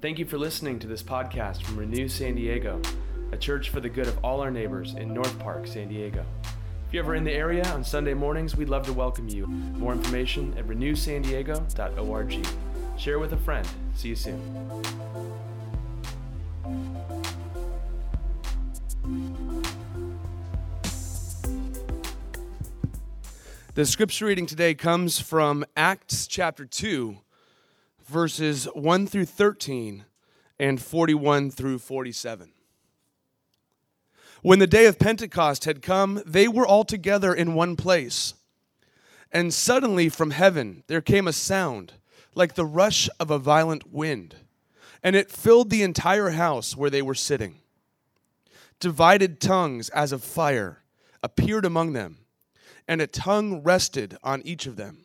Thank you for listening to this podcast from Renew San Diego, a church for the good of all our neighbors in North Park, San Diego. If you're ever in the area on Sunday mornings, we'd love to welcome you. More information at renewsandiego.org. Share with a friend. See you soon. The scripture reading today comes from Acts chapter 2, verses 1 through 13 and 41 through 47. When the day of Pentecost had come, they were all together in one place. And suddenly from heaven there came a sound like the rush of a violent wind, and it filled the entire house where they were sitting. Divided tongues as of fire appeared among them, and a tongue rested on each of them.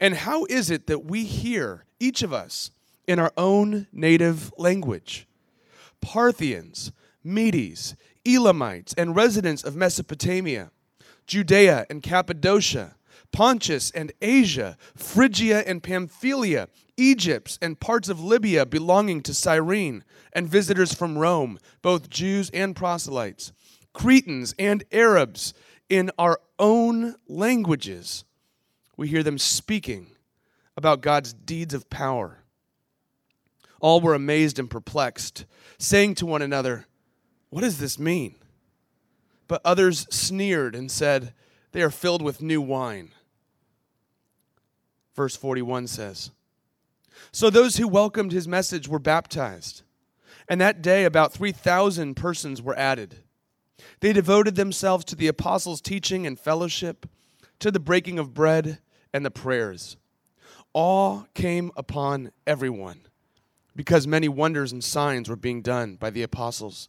And how is it that we hear, each of us, in our own native language? Parthians, Medes, Elamites, and residents of Mesopotamia, Judea and Cappadocia, Pontus and Asia, Phrygia and Pamphylia, Egypt and parts of Libya belonging to Cyrene, and visitors from Rome, both Jews and proselytes, Cretans and Arabs, in our own languages we hear them speaking about God's deeds of power. All were amazed and perplexed, saying to one another, What does this mean? But others sneered and said, They are filled with new wine. Verse 41 says, So those who welcomed his message were baptized, and that day about 3,000 persons were added. They devoted themselves to the apostles' teaching and fellowship, to the breaking of bread and the prayers. Awe came upon everyone because many wonders and signs were being done by the apostles.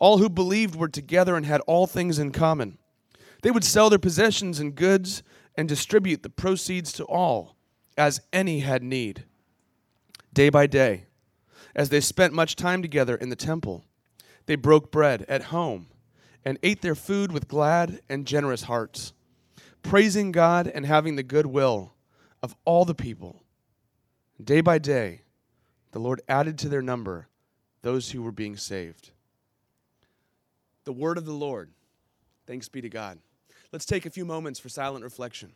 All who believed were together and had all things in common. They would sell their possessions and goods and distribute the proceeds to all as any had need. Day by day, as they spent much time together in the temple, they broke bread at home and ate their food with glad and generous hearts praising God and having the goodwill of all the people. Day by day, the Lord added to their number those who were being saved. The word of the Lord. Thanks be to God. Let's take a few moments for silent reflection.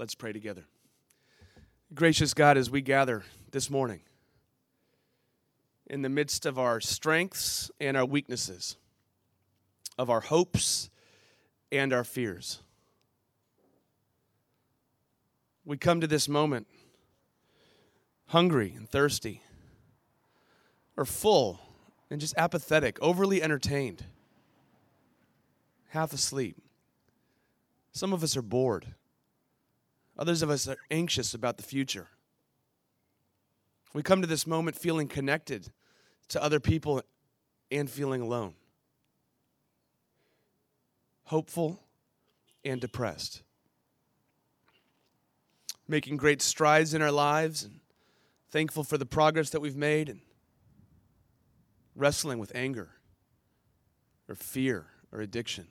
Let's pray together. Gracious God, as we gather this morning, in the midst of our strengths and our weaknesses, of our hopes and our fears, we come to this moment hungry and thirsty, or full and just apathetic, overly entertained, half asleep. Some of us are bored. Others of us are anxious about the future. We come to this moment feeling connected to other people and feeling alone, hopeful and depressed, making great strides in our lives and thankful for the progress that we've made and wrestling with anger or fear or addiction.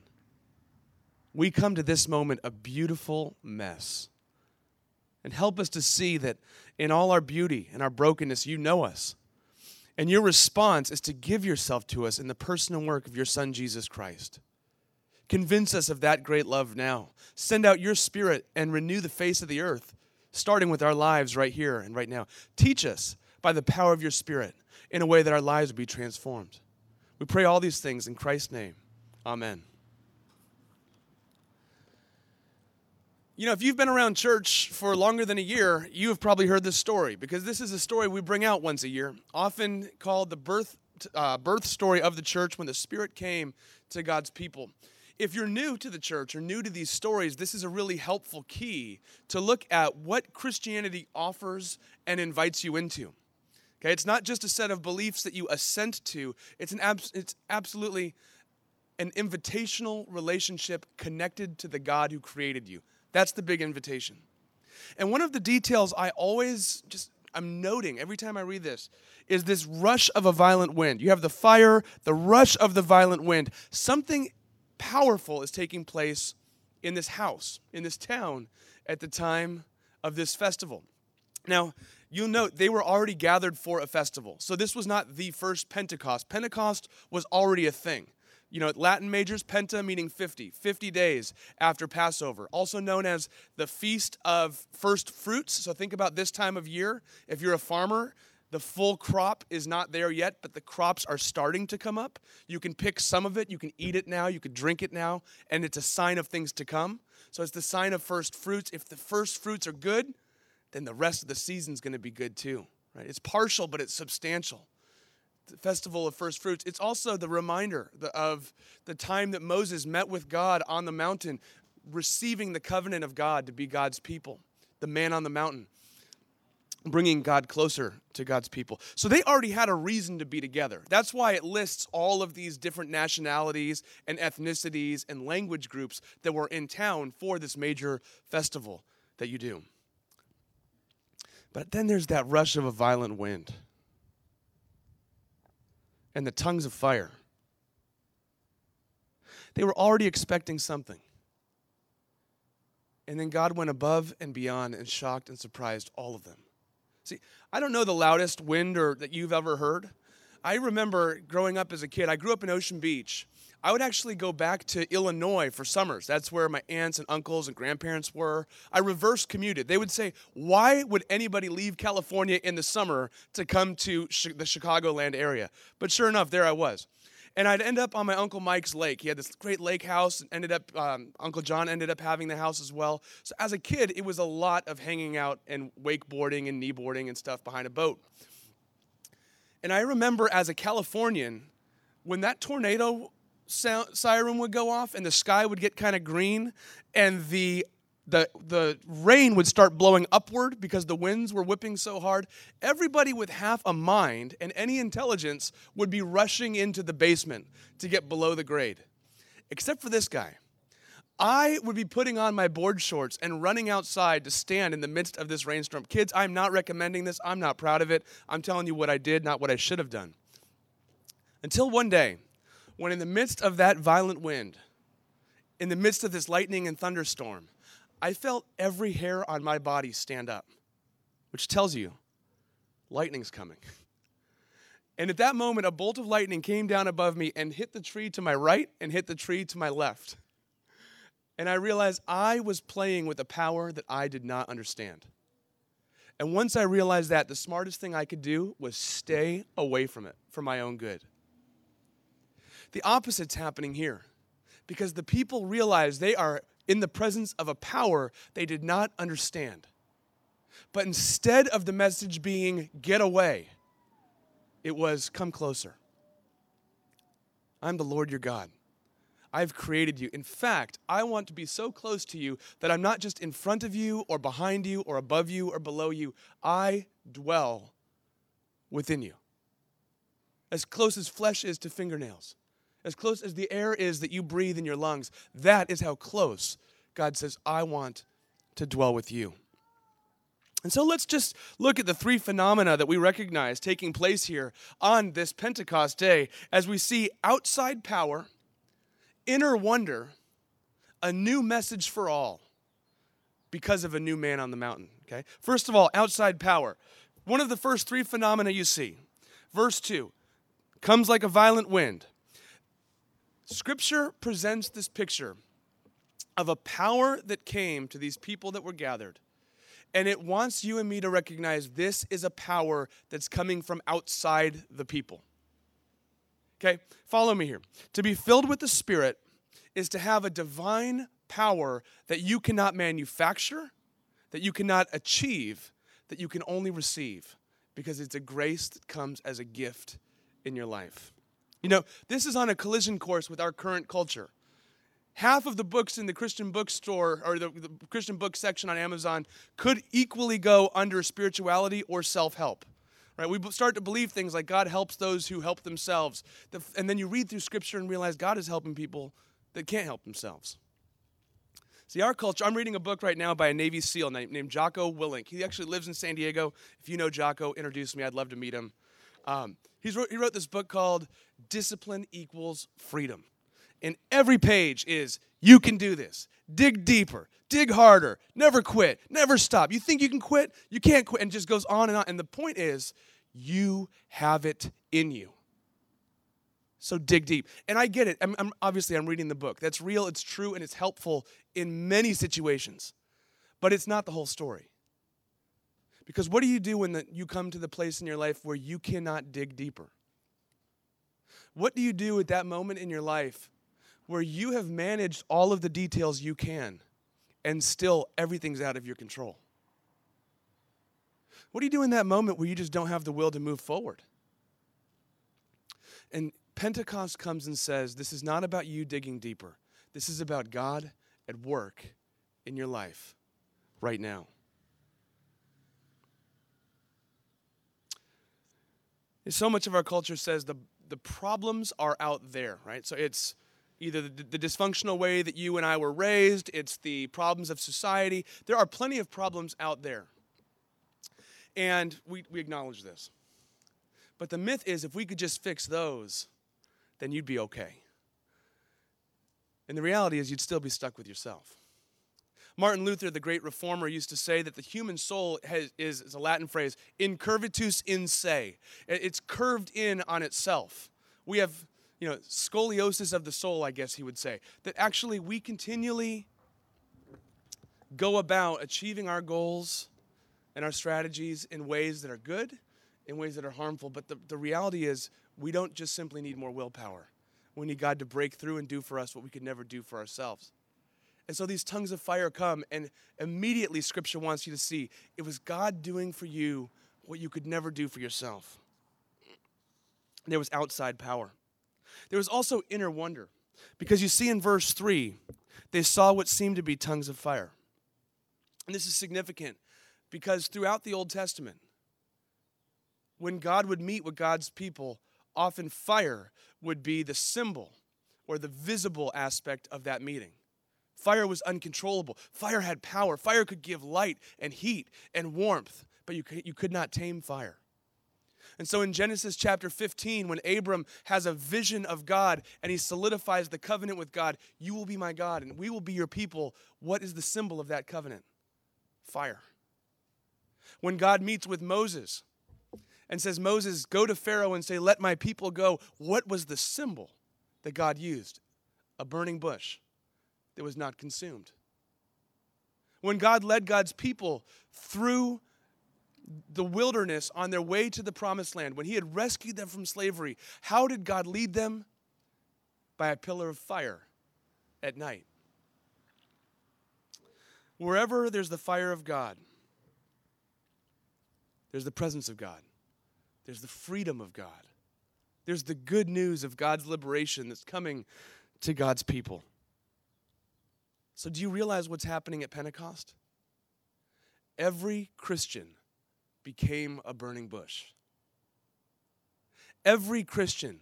We come to this moment a beautiful mess and help us to see that in all our beauty and our brokenness, you know us. And your response is to give yourself to us in the personal work of your Son, Jesus Christ. Convince us of that great love now. Send out your Spirit and renew the face of the earth, starting with our lives right here and right now. Teach us by the power of your Spirit in a way that our lives will be transformed. We pray all these things in Christ's name. Amen. You know, if you've been around church for longer than a year, you have probably heard this story because this is a story we bring out once a year, often called the birth, uh, birth story of the church when the Spirit came to God's people. If you're new to the church or new to these stories, this is a really helpful key to look at what Christianity offers and invites you into. Okay, it's not just a set of beliefs that you assent to, it's, an abs- it's absolutely an invitational relationship connected to the God who created you. That's the big invitation. And one of the details I always just I'm noting every time I read this is this rush of a violent wind. You have the fire, the rush of the violent wind. Something powerful is taking place in this house, in this town at the time of this festival. Now, you'll note they were already gathered for a festival. So this was not the first Pentecost. Pentecost was already a thing. You know, Latin majors, Penta meaning 50, 50 days after Passover, also known as the Feast of First Fruits. So think about this time of year. If you're a farmer, the full crop is not there yet, but the crops are starting to come up. You can pick some of it, you can eat it now, you can drink it now, and it's a sign of things to come. So it's the sign of first fruits. If the first fruits are good, then the rest of the season's going to be good too, right? It's partial, but it's substantial festival of first fruits, it's also the reminder of the time that Moses met with God on the mountain, receiving the covenant of God to be God's people, the man on the mountain, bringing God closer to God's people. So they already had a reason to be together. That's why it lists all of these different nationalities and ethnicities and language groups that were in town for this major festival that you do. But then there's that rush of a violent wind and the tongues of fire. They were already expecting something. And then God went above and beyond and shocked and surprised all of them. See, I don't know the loudest wind or that you've ever heard. I remember growing up as a kid, I grew up in Ocean Beach, I would actually go back to Illinois for summers. That's where my aunts and uncles and grandparents were. I reverse commuted. They would say, Why would anybody leave California in the summer to come to the Chicagoland area? But sure enough, there I was. And I'd end up on my Uncle Mike's lake. He had this great lake house, and ended up, um, Uncle John ended up having the house as well. So as a kid, it was a lot of hanging out and wakeboarding and kneeboarding and stuff behind a boat. And I remember as a Californian, when that tornado sound, siren would go off and the sky would get kind of green and the the the rain would start blowing upward because the winds were whipping so hard everybody with half a mind and any intelligence would be rushing into the basement to get below the grade except for this guy I would be putting on my board shorts and running outside to stand in the midst of this rainstorm. Kids, I'm not recommending this. I'm not proud of it. I'm telling you what I did, not what I should have done. Until one day, when in the midst of that violent wind, in the midst of this lightning and thunderstorm, I felt every hair on my body stand up, which tells you lightning's coming. And at that moment, a bolt of lightning came down above me and hit the tree to my right and hit the tree to my left. And I realized I was playing with a power that I did not understand. And once I realized that, the smartest thing I could do was stay away from it for my own good. The opposite's happening here because the people realize they are in the presence of a power they did not understand. But instead of the message being, get away, it was, come closer. I'm the Lord your God. I've created you. In fact, I want to be so close to you that I'm not just in front of you or behind you or above you or below you. I dwell within you. As close as flesh is to fingernails as close as the air is that you breathe in your lungs, that is how close God says, I want to dwell with you. And so let's just look at the three phenomena that we recognize taking place here on this Pentecost day as we see outside power, inner wonder, a new message for all because of a new man on the mountain. Okay? First of all, outside power. One of the first three phenomena you see. Verse 2 comes like a violent wind. Scripture presents this picture of a power that came to these people that were gathered. And it wants you and me to recognize this is a power that's coming from outside the people. Okay, follow me here. To be filled with the Spirit is to have a divine power that you cannot manufacture, that you cannot achieve, that you can only receive because it's a grace that comes as a gift in your life. You know, this is on a collision course with our current culture. Half of the books in the Christian bookstore or the, the Christian book section on Amazon could equally go under spirituality or self help. Right? We start to believe things like God helps those who help themselves. And then you read through scripture and realize God is helping people that can't help themselves. See, our culture, I'm reading a book right now by a Navy SEAL named, named Jocko Willink. He actually lives in San Diego. If you know Jocko, introduce me. I'd love to meet him. Um, he's wrote, he wrote this book called Discipline Equals Freedom. And every page is, you can do this. Dig deeper, dig harder, never quit, never stop. You think you can quit? You can't quit. And just goes on and on. And the point is, you have it in you. So dig deep. And I get it. I'm, I'm, obviously, I'm reading the book. That's real, it's true, and it's helpful in many situations. But it's not the whole story. Because what do you do when the, you come to the place in your life where you cannot dig deeper? What do you do at that moment in your life where you have managed all of the details you can and still everything's out of your control? What do you do in that moment where you just don't have the will to move forward? And Pentecost comes and says, This is not about you digging deeper. This is about God at work in your life right now. So much of our culture says the, the problems are out there, right? So it's either the, the, dysfunctional way that you and I were raised, it's the problems of society. There are plenty of problems out there. And we, we acknowledge this. But the myth is if we could just fix those, then you'd be okay. And the reality is, you'd still be stuck with yourself. Martin Luther, the great reformer, used to say that the human soul has, is, is a Latin phrase, incurvatus in se. It's curved in on itself. We have, you know, scoliosis of the soul, I guess he would say. That actually we continually go about achieving our goals and our strategies in ways that are good, in ways that are harmful. But the, the reality is, we don't just simply need more willpower. We need God to break through and do for us what we could never do for ourselves. And so these tongues of fire come, and immediately Scripture wants you to see it was God doing for you what you could never do for yourself. There was outside power. There was also inner wonder, because you see in verse 3, they saw what seemed to be tongues of fire. And this is significant because throughout the Old Testament, when God would meet with God's people, often fire would be the symbol or the visible aspect of that meeting. Fire was uncontrollable. Fire had power. Fire could give light and heat and warmth, but you could, you could not tame fire. And so in Genesis chapter 15, when Abram has a vision of God and he solidifies the covenant with God, you will be my God and we will be your people. What is the symbol of that covenant? Fire. When God meets with Moses and says, Moses, go to Pharaoh and say, Let my people go. What was the symbol that God used? A burning bush that was not consumed. When God led God's people through the wilderness on their way to the promised land, when He had rescued them from slavery, how did God lead them? By a pillar of fire at night. Wherever there's the fire of God, there's the presence of God. There's the freedom of God. There's the good news of God's liberation that's coming to God's people. So, do you realize what's happening at Pentecost? Every Christian became a burning bush. Every Christian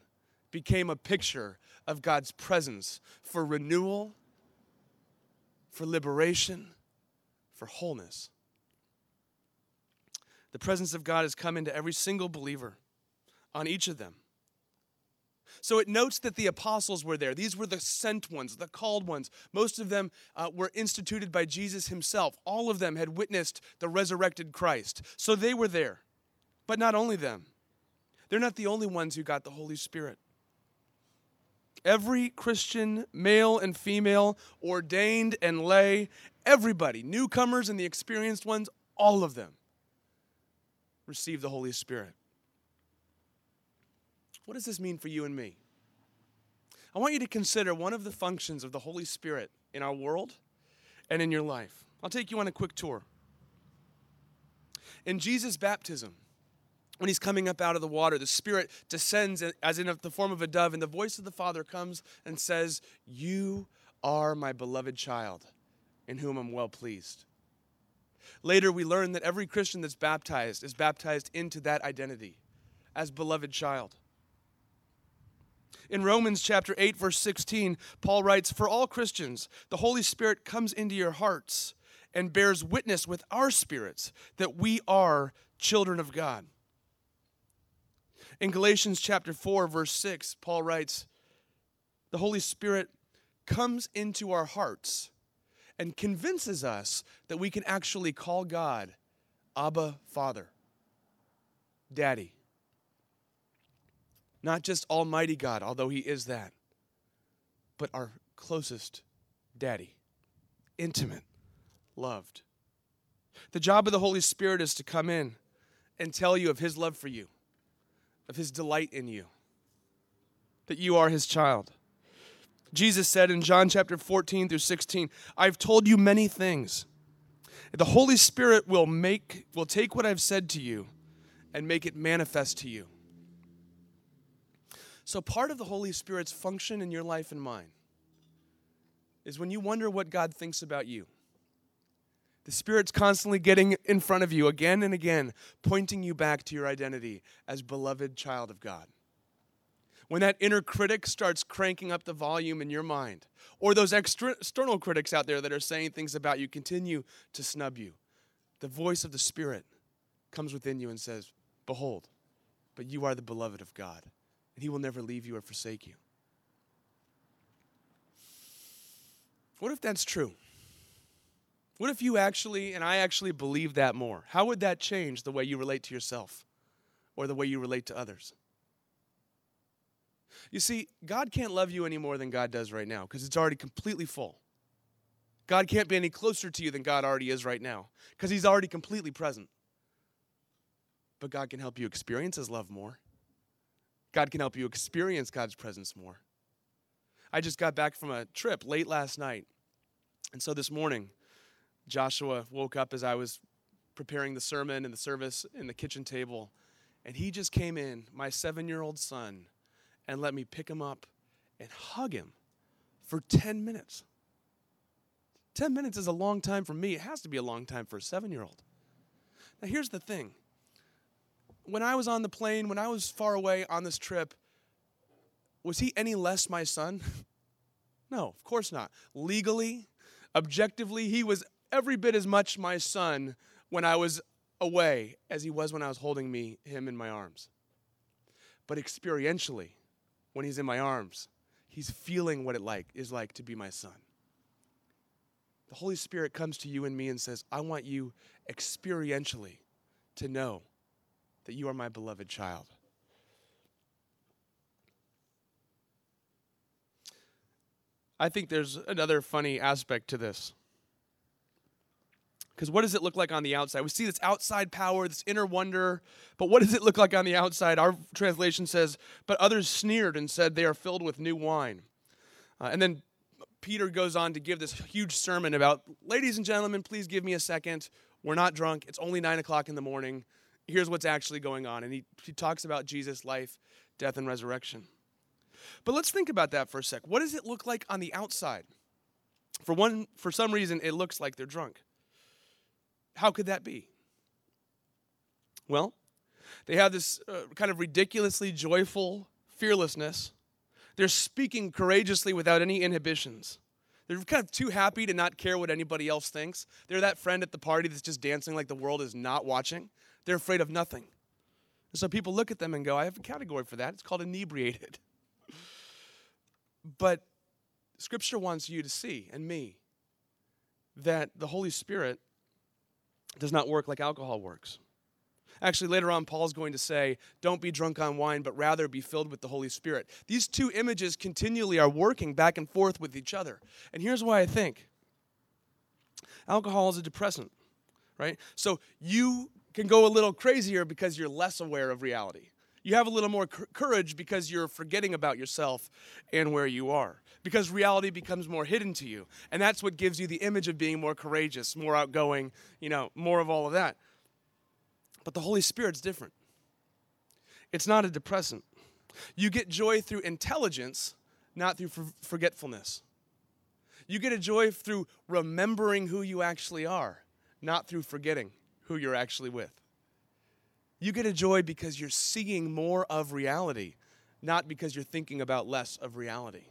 became a picture of God's presence for renewal, for liberation, for wholeness. The presence of God has come into every single believer on each of them. So it notes that the apostles were there. These were the sent ones, the called ones. Most of them uh, were instituted by Jesus himself. All of them had witnessed the resurrected Christ. So they were there. But not only them, they're not the only ones who got the Holy Spirit. Every Christian, male and female, ordained and lay, everybody, newcomers and the experienced ones, all of them received the Holy Spirit. What does this mean for you and me? I want you to consider one of the functions of the Holy Spirit in our world and in your life. I'll take you on a quick tour. In Jesus' baptism, when he's coming up out of the water, the Spirit descends as in the form of a dove, and the voice of the Father comes and says, You are my beloved child, in whom I'm well pleased. Later, we learn that every Christian that's baptized is baptized into that identity as beloved child. In Romans chapter 8 verse 16, Paul writes, "For all Christians, the Holy Spirit comes into your hearts and bears witness with our spirits that we are children of God." In Galatians chapter 4 verse 6, Paul writes, "The Holy Spirit comes into our hearts and convinces us that we can actually call God Abba Father, Daddy. Not just Almighty God, although He is that, but our closest Daddy, intimate, loved. The job of the Holy Spirit is to come in and tell you of His love for you, of His delight in you, that you are His child. Jesus said in John chapter 14 through 16, I've told you many things. The Holy Spirit will make will take what I've said to you and make it manifest to you. So part of the Holy Spirit's function in your life and mine is when you wonder what God thinks about you. The Spirit's constantly getting in front of you again and again, pointing you back to your identity as beloved child of God when that inner critic starts cranking up the volume in your mind, or those external critics out there that are saying things about you continue to snub you, the voice of the Spirit comes within you and says, Behold, but you are the beloved of God, and He will never leave you or forsake you. What if that's true? What if you actually, and I actually believe that more? How would that change the way you relate to yourself or the way you relate to others? You see, God can't love you any more than God does right now because it's already completely full. God can't be any closer to you than God already is right now because He's already completely present. But God can help you experience His love more. God can help you experience God's presence more. I just got back from a trip late last night. And so this morning, Joshua woke up as I was preparing the sermon and the service in the kitchen table. And he just came in, my seven year old son, and let me pick him up and hug him for 10 minutes. 10 minutes is a long time for me. It has to be a long time for a seven year old. Now, here's the thing when I was on the plane, when I was far away on this trip, was he any less my son? no, of course not. Legally, objectively, he was every bit as much my son when I was away as he was when I was holding me him in my arms. But experientially, when he's in my arms. He's feeling what it like is like to be my son. The Holy Spirit comes to you and me and says, I want you experientially to know that you are my beloved child. I think there's another funny aspect to this. Because what does it look like on the outside? We see this outside power, this inner wonder, but what does it look like on the outside? Our translation says, But others sneered and said, They are filled with new wine. Uh, and then Peter goes on to give this huge sermon about, Ladies and gentlemen, please give me a second. We're not drunk. It's only nine o'clock in the morning. Here's what's actually going on. And he, he talks about Jesus' life, death, and resurrection. But let's think about that for a sec. What does it look like on the outside? For one, for some reason, it looks like they're drunk. How could that be? Well, they have this uh, kind of ridiculously joyful fearlessness. They're speaking courageously without any inhibitions. They're kind of too happy to not care what anybody else thinks. They're that friend at the party that's just dancing like the world is not watching. They're afraid of nothing. And so people look at them and go, I have a category for that. It's called inebriated. but Scripture wants you to see, and me, that the Holy Spirit does not work like alcohol works. Actually, later on, Paul's going to say, Don't be drunk on wine, but rather be filled with the Holy Spirit. These two images continually are working back and forth with each other. And here's why I think alcohol is a depressant, right? So you can go a little crazier because you're less aware of reality. You have a little more courage because you're forgetting about yourself and where you are. Because reality becomes more hidden to you. And that's what gives you the image of being more courageous, more outgoing, you know, more of all of that. But the Holy Spirit's different. It's not a depressant. You get joy through intelligence, not through forgetfulness. You get a joy through remembering who you actually are, not through forgetting who you're actually with. You get a joy because you're seeing more of reality, not because you're thinking about less of reality.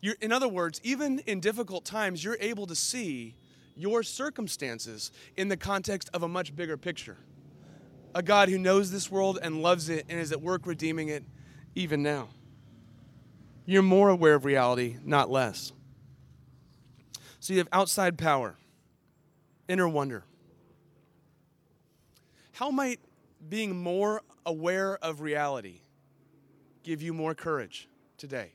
You're, in other words, even in difficult times, you're able to see your circumstances in the context of a much bigger picture. A God who knows this world and loves it and is at work redeeming it even now. You're more aware of reality, not less. So you have outside power, inner wonder. How might being more aware of reality give you more courage today?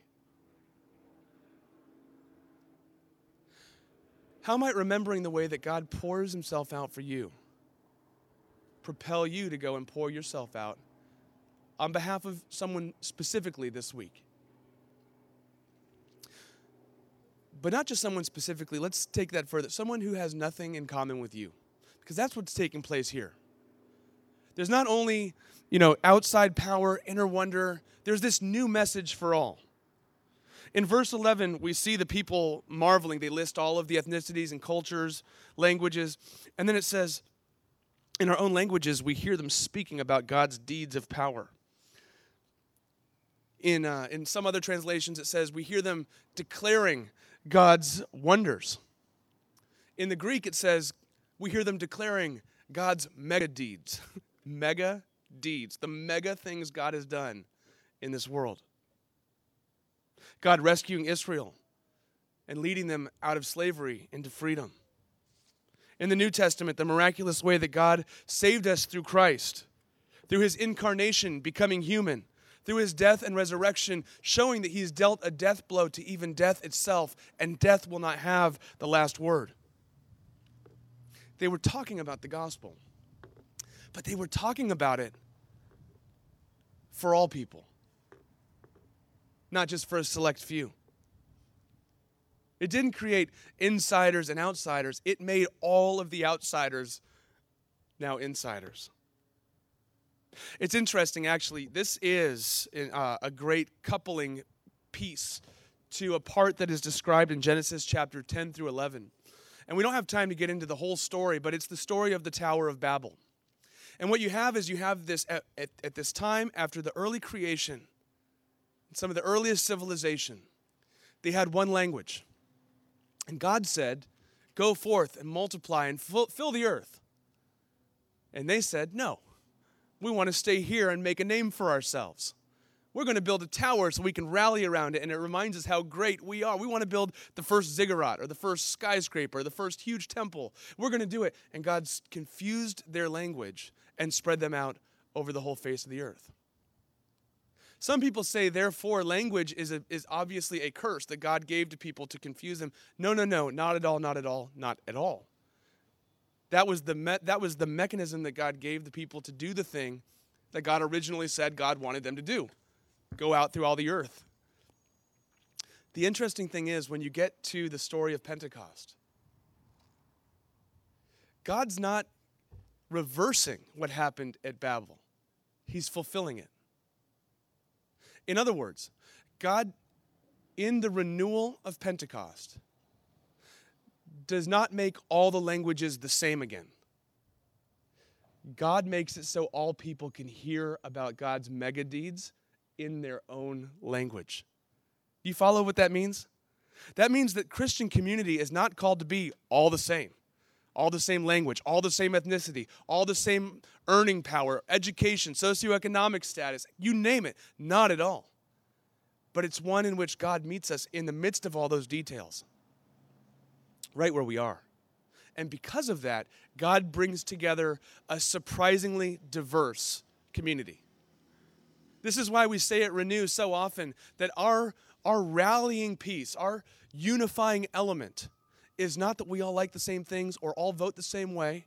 How might remembering the way that God pours himself out for you propel you to go and pour yourself out on behalf of someone specifically this week? But not just someone specifically, let's take that further. Someone who has nothing in common with you. Because that's what's taking place here. There's not only, you know, outside power, inner wonder, there's this new message for all. In verse 11, we see the people marveling. They list all of the ethnicities and cultures, languages, and then it says, in our own languages, we hear them speaking about God's deeds of power. In, uh, in some other translations, it says, we hear them declaring God's wonders. In the Greek, it says, we hear them declaring God's mega deeds. mega deeds, the mega things God has done in this world. God rescuing Israel and leading them out of slavery into freedom. In the New Testament, the miraculous way that God saved us through Christ, through his incarnation, becoming human, through his death and resurrection, showing that he's dealt a death blow to even death itself, and death will not have the last word. They were talking about the gospel, but they were talking about it for all people, not just for a select few. It didn't create insiders and outsiders, it made all of the outsiders now insiders. It's interesting, actually. This is uh, a great coupling piece to a part that is described in Genesis chapter 10 through 11. And we don't have time to get into the whole story, but it's the story of the Tower of Babel. And what you have is you have this at, at, at this time after the early creation, some of the earliest civilization, they had one language. And God said, Go forth and multiply and fill, fill the earth. And they said, No. We want to stay here and make a name for ourselves. We're going to build a tower so we can rally around it and it reminds us how great we are. We want to build the first ziggurat or the first skyscraper, or the first huge temple. We're going to do it. And God's confused their language and spread them out over the whole face of the earth. Some people say, therefore, language is, a, is obviously a curse that God gave to people to confuse them. No, no, no, not at all, not at all, not at all. That was the, me- that was the mechanism that God gave the people to do the thing that God originally said God wanted them to do go out through all the earth. The interesting thing is, when you get to the story of Pentecost, God's not reversing what happened at Babel, He's fulfilling it. In other words, God, in the renewal of Pentecost, does not make all the languages the same again. God makes it so all people can hear about God's mega deeds in their own language. Do you follow what that means? That means that Christian community is not called to be all the same, all the same language, all the same ethnicity, all the same earning power, education, socioeconomic status, you name it. Not at all. But it's one in which God meets us in the midst of all those details right where we are. And because of that, God brings together a surprisingly diverse community. This is why we say at Renew so often that our, our rallying piece, our unifying element, is not that we all like the same things or all vote the same way.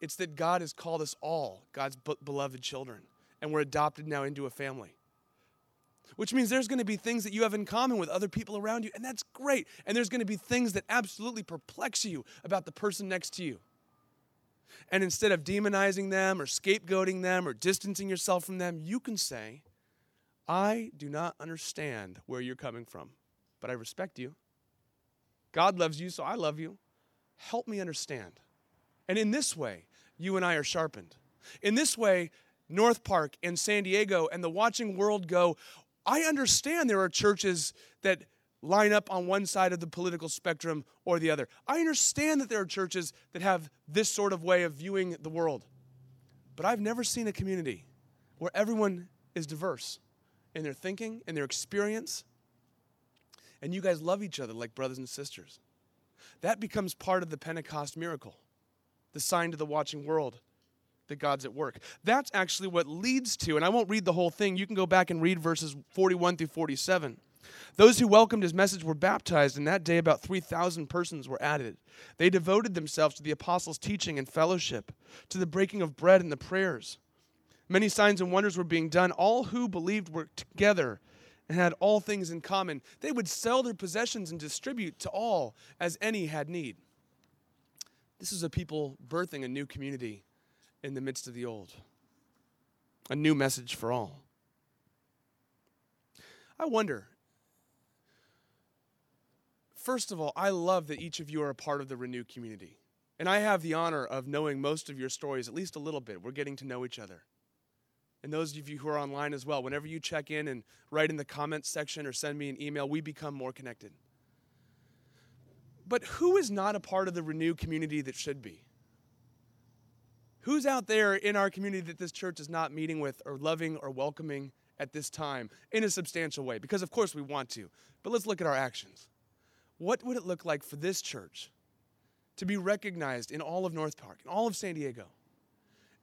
It's that God has called us all God's beloved children. and we're adopted now into a family. Which means there's going to be things that you have in common with other people around you, and that's great. And there's going to be things that absolutely perplex you about the person next to you. And instead of demonizing them or scapegoating them or distancing yourself from them, you can say, I do not understand where you're coming from, but I respect you. God loves you, so I love you. Help me understand. And in this way, you and I are sharpened. In this way, North Park and San Diego and the watching world go, I understand there are churches that line up on one side of the political spectrum or the other. I understand that there are churches that have this sort of way of viewing the world. But I've never seen a community where everyone is diverse in their thinking, in their experience, and you guys love each other like brothers and sisters. That becomes part of the Pentecost miracle, the sign to the watching world that God's at work. That's actually what leads to, and I won't read the whole thing, you can go back and read verses 41 through 47. Those who welcomed his message were baptized, and that day about 3,000 persons were added. They devoted themselves to the apostles' teaching and fellowship, to the breaking of bread and the prayers. Many signs and wonders were being done. All who believed were together and had all things in common. They would sell their possessions and distribute to all as any had need. This is a people birthing a new community in the midst of the old, a new message for all. I wonder First of all, I love that each of you are a part of the Renew community. And I have the honor of knowing most of your stories, at least a little bit. We're getting to know each other. And those of you who are online as well, whenever you check in and write in the comments section or send me an email, we become more connected. But who is not a part of the Renew community that should be? Who's out there in our community that this church is not meeting with or loving or welcoming at this time in a substantial way? Because, of course, we want to. But let's look at our actions. What would it look like for this church to be recognized in all of North Park, in all of San Diego,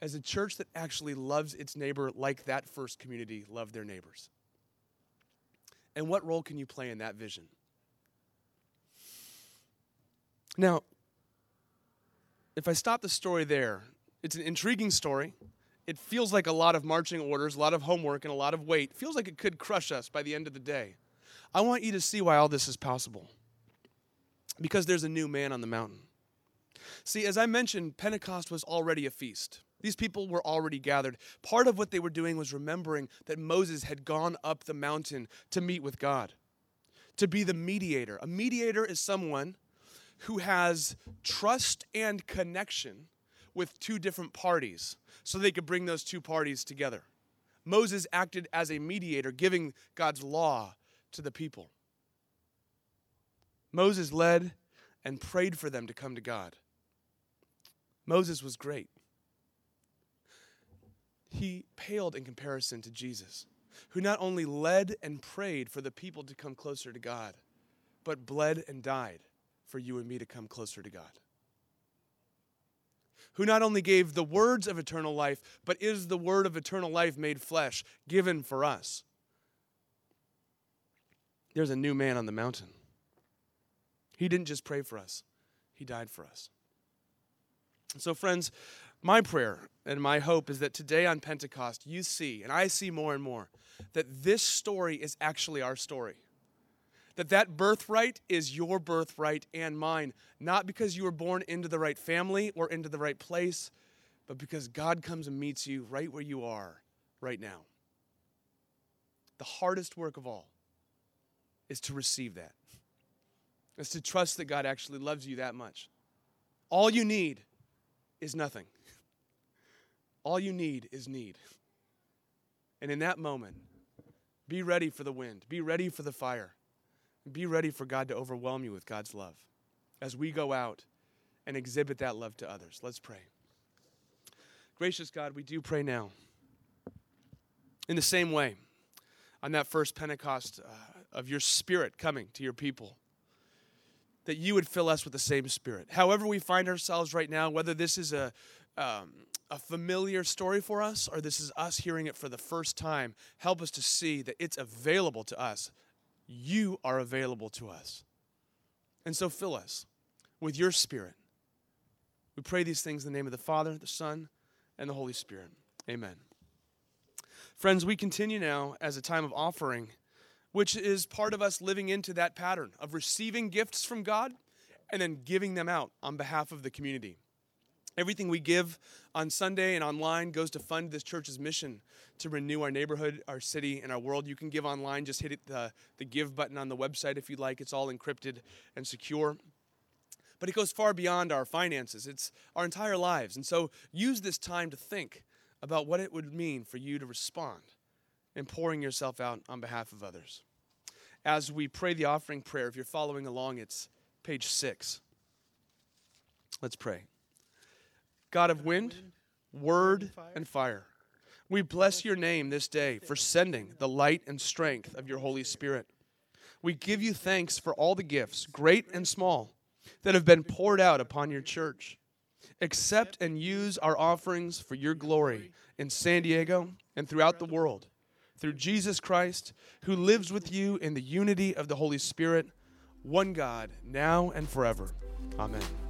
as a church that actually loves its neighbor like that first community loved their neighbors? And what role can you play in that vision? Now, if I stop the story there, it's an intriguing story. It feels like a lot of marching orders, a lot of homework, and a lot of weight. It feels like it could crush us by the end of the day. I want you to see why all this is possible because there's a new man on the mountain. See, as I mentioned, Pentecost was already a feast. These people were already gathered. Part of what they were doing was remembering that Moses had gone up the mountain to meet with God, to be the mediator. A mediator is someone who has trust and connection with two different parties so they could bring those two parties together. Moses acted as a mediator, giving God's law to the people. Moses led and prayed for them to come to God. Moses was great. He paled in comparison to Jesus, who not only led and prayed for the people to come closer to God, but bled and died for you and me to come closer to God. Who not only gave the words of eternal life, but is the word of eternal life made flesh, given for us. There's a new man on the mountain. He didn't just pray for us, He died for us. So, friends, my prayer and my hope is that today on Pentecost, you see, and I see more and more, that this story is actually our story. That that birthright is your birthright and mine, not because you were born into the right family or into the right place, but because God comes and meets you right where you are right now. The hardest work of all is to receive that is to trust that God actually loves you that much. All you need is nothing. All you need is need. And in that moment, be ready for the wind, be ready for the fire, be ready for God to overwhelm you with God's love as we go out and exhibit that love to others. Let's pray. Gracious God, we do pray now. In the same way, on that first Pentecost uh, of your Spirit coming to your people that you would fill us with the same spirit. However, we find ourselves right now, whether this is a, um, a familiar story for us or this is us hearing it for the first time, help us to see that it's available to us. You are available to us. And so fill us with your spirit. We pray these things in the name of the Father, the Son, and the Holy Spirit. Amen. Friends, we continue now as a time of offering, which is part of us living into that pattern of receiving gifts from God and then giving them out on behalf of the community. Everything we give on Sunday and online goes to fund this church's mission to renew our neighborhood, our city, and our world. You can give online, just hit the, the give button on the website if you'd like. It's all encrypted and secure. But it goes far beyond our finances, it's our entire lives. And so use this time to think about what it would mean for you to respond in pouring yourself out on behalf of others. As we pray the offering prayer, if you're following along, it's page six. Let's pray. God of wind, word, and fire, we bless your name this day for sending the light and strength of your Holy Spirit. We give you thanks for all the gifts, great and small, that have been poured out upon your church. Accept and use our offerings for your glory in San Diego and throughout the world. Through Jesus Christ, who lives with you in the unity of the Holy Spirit, one God, now and forever. Amen.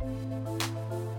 Thank you.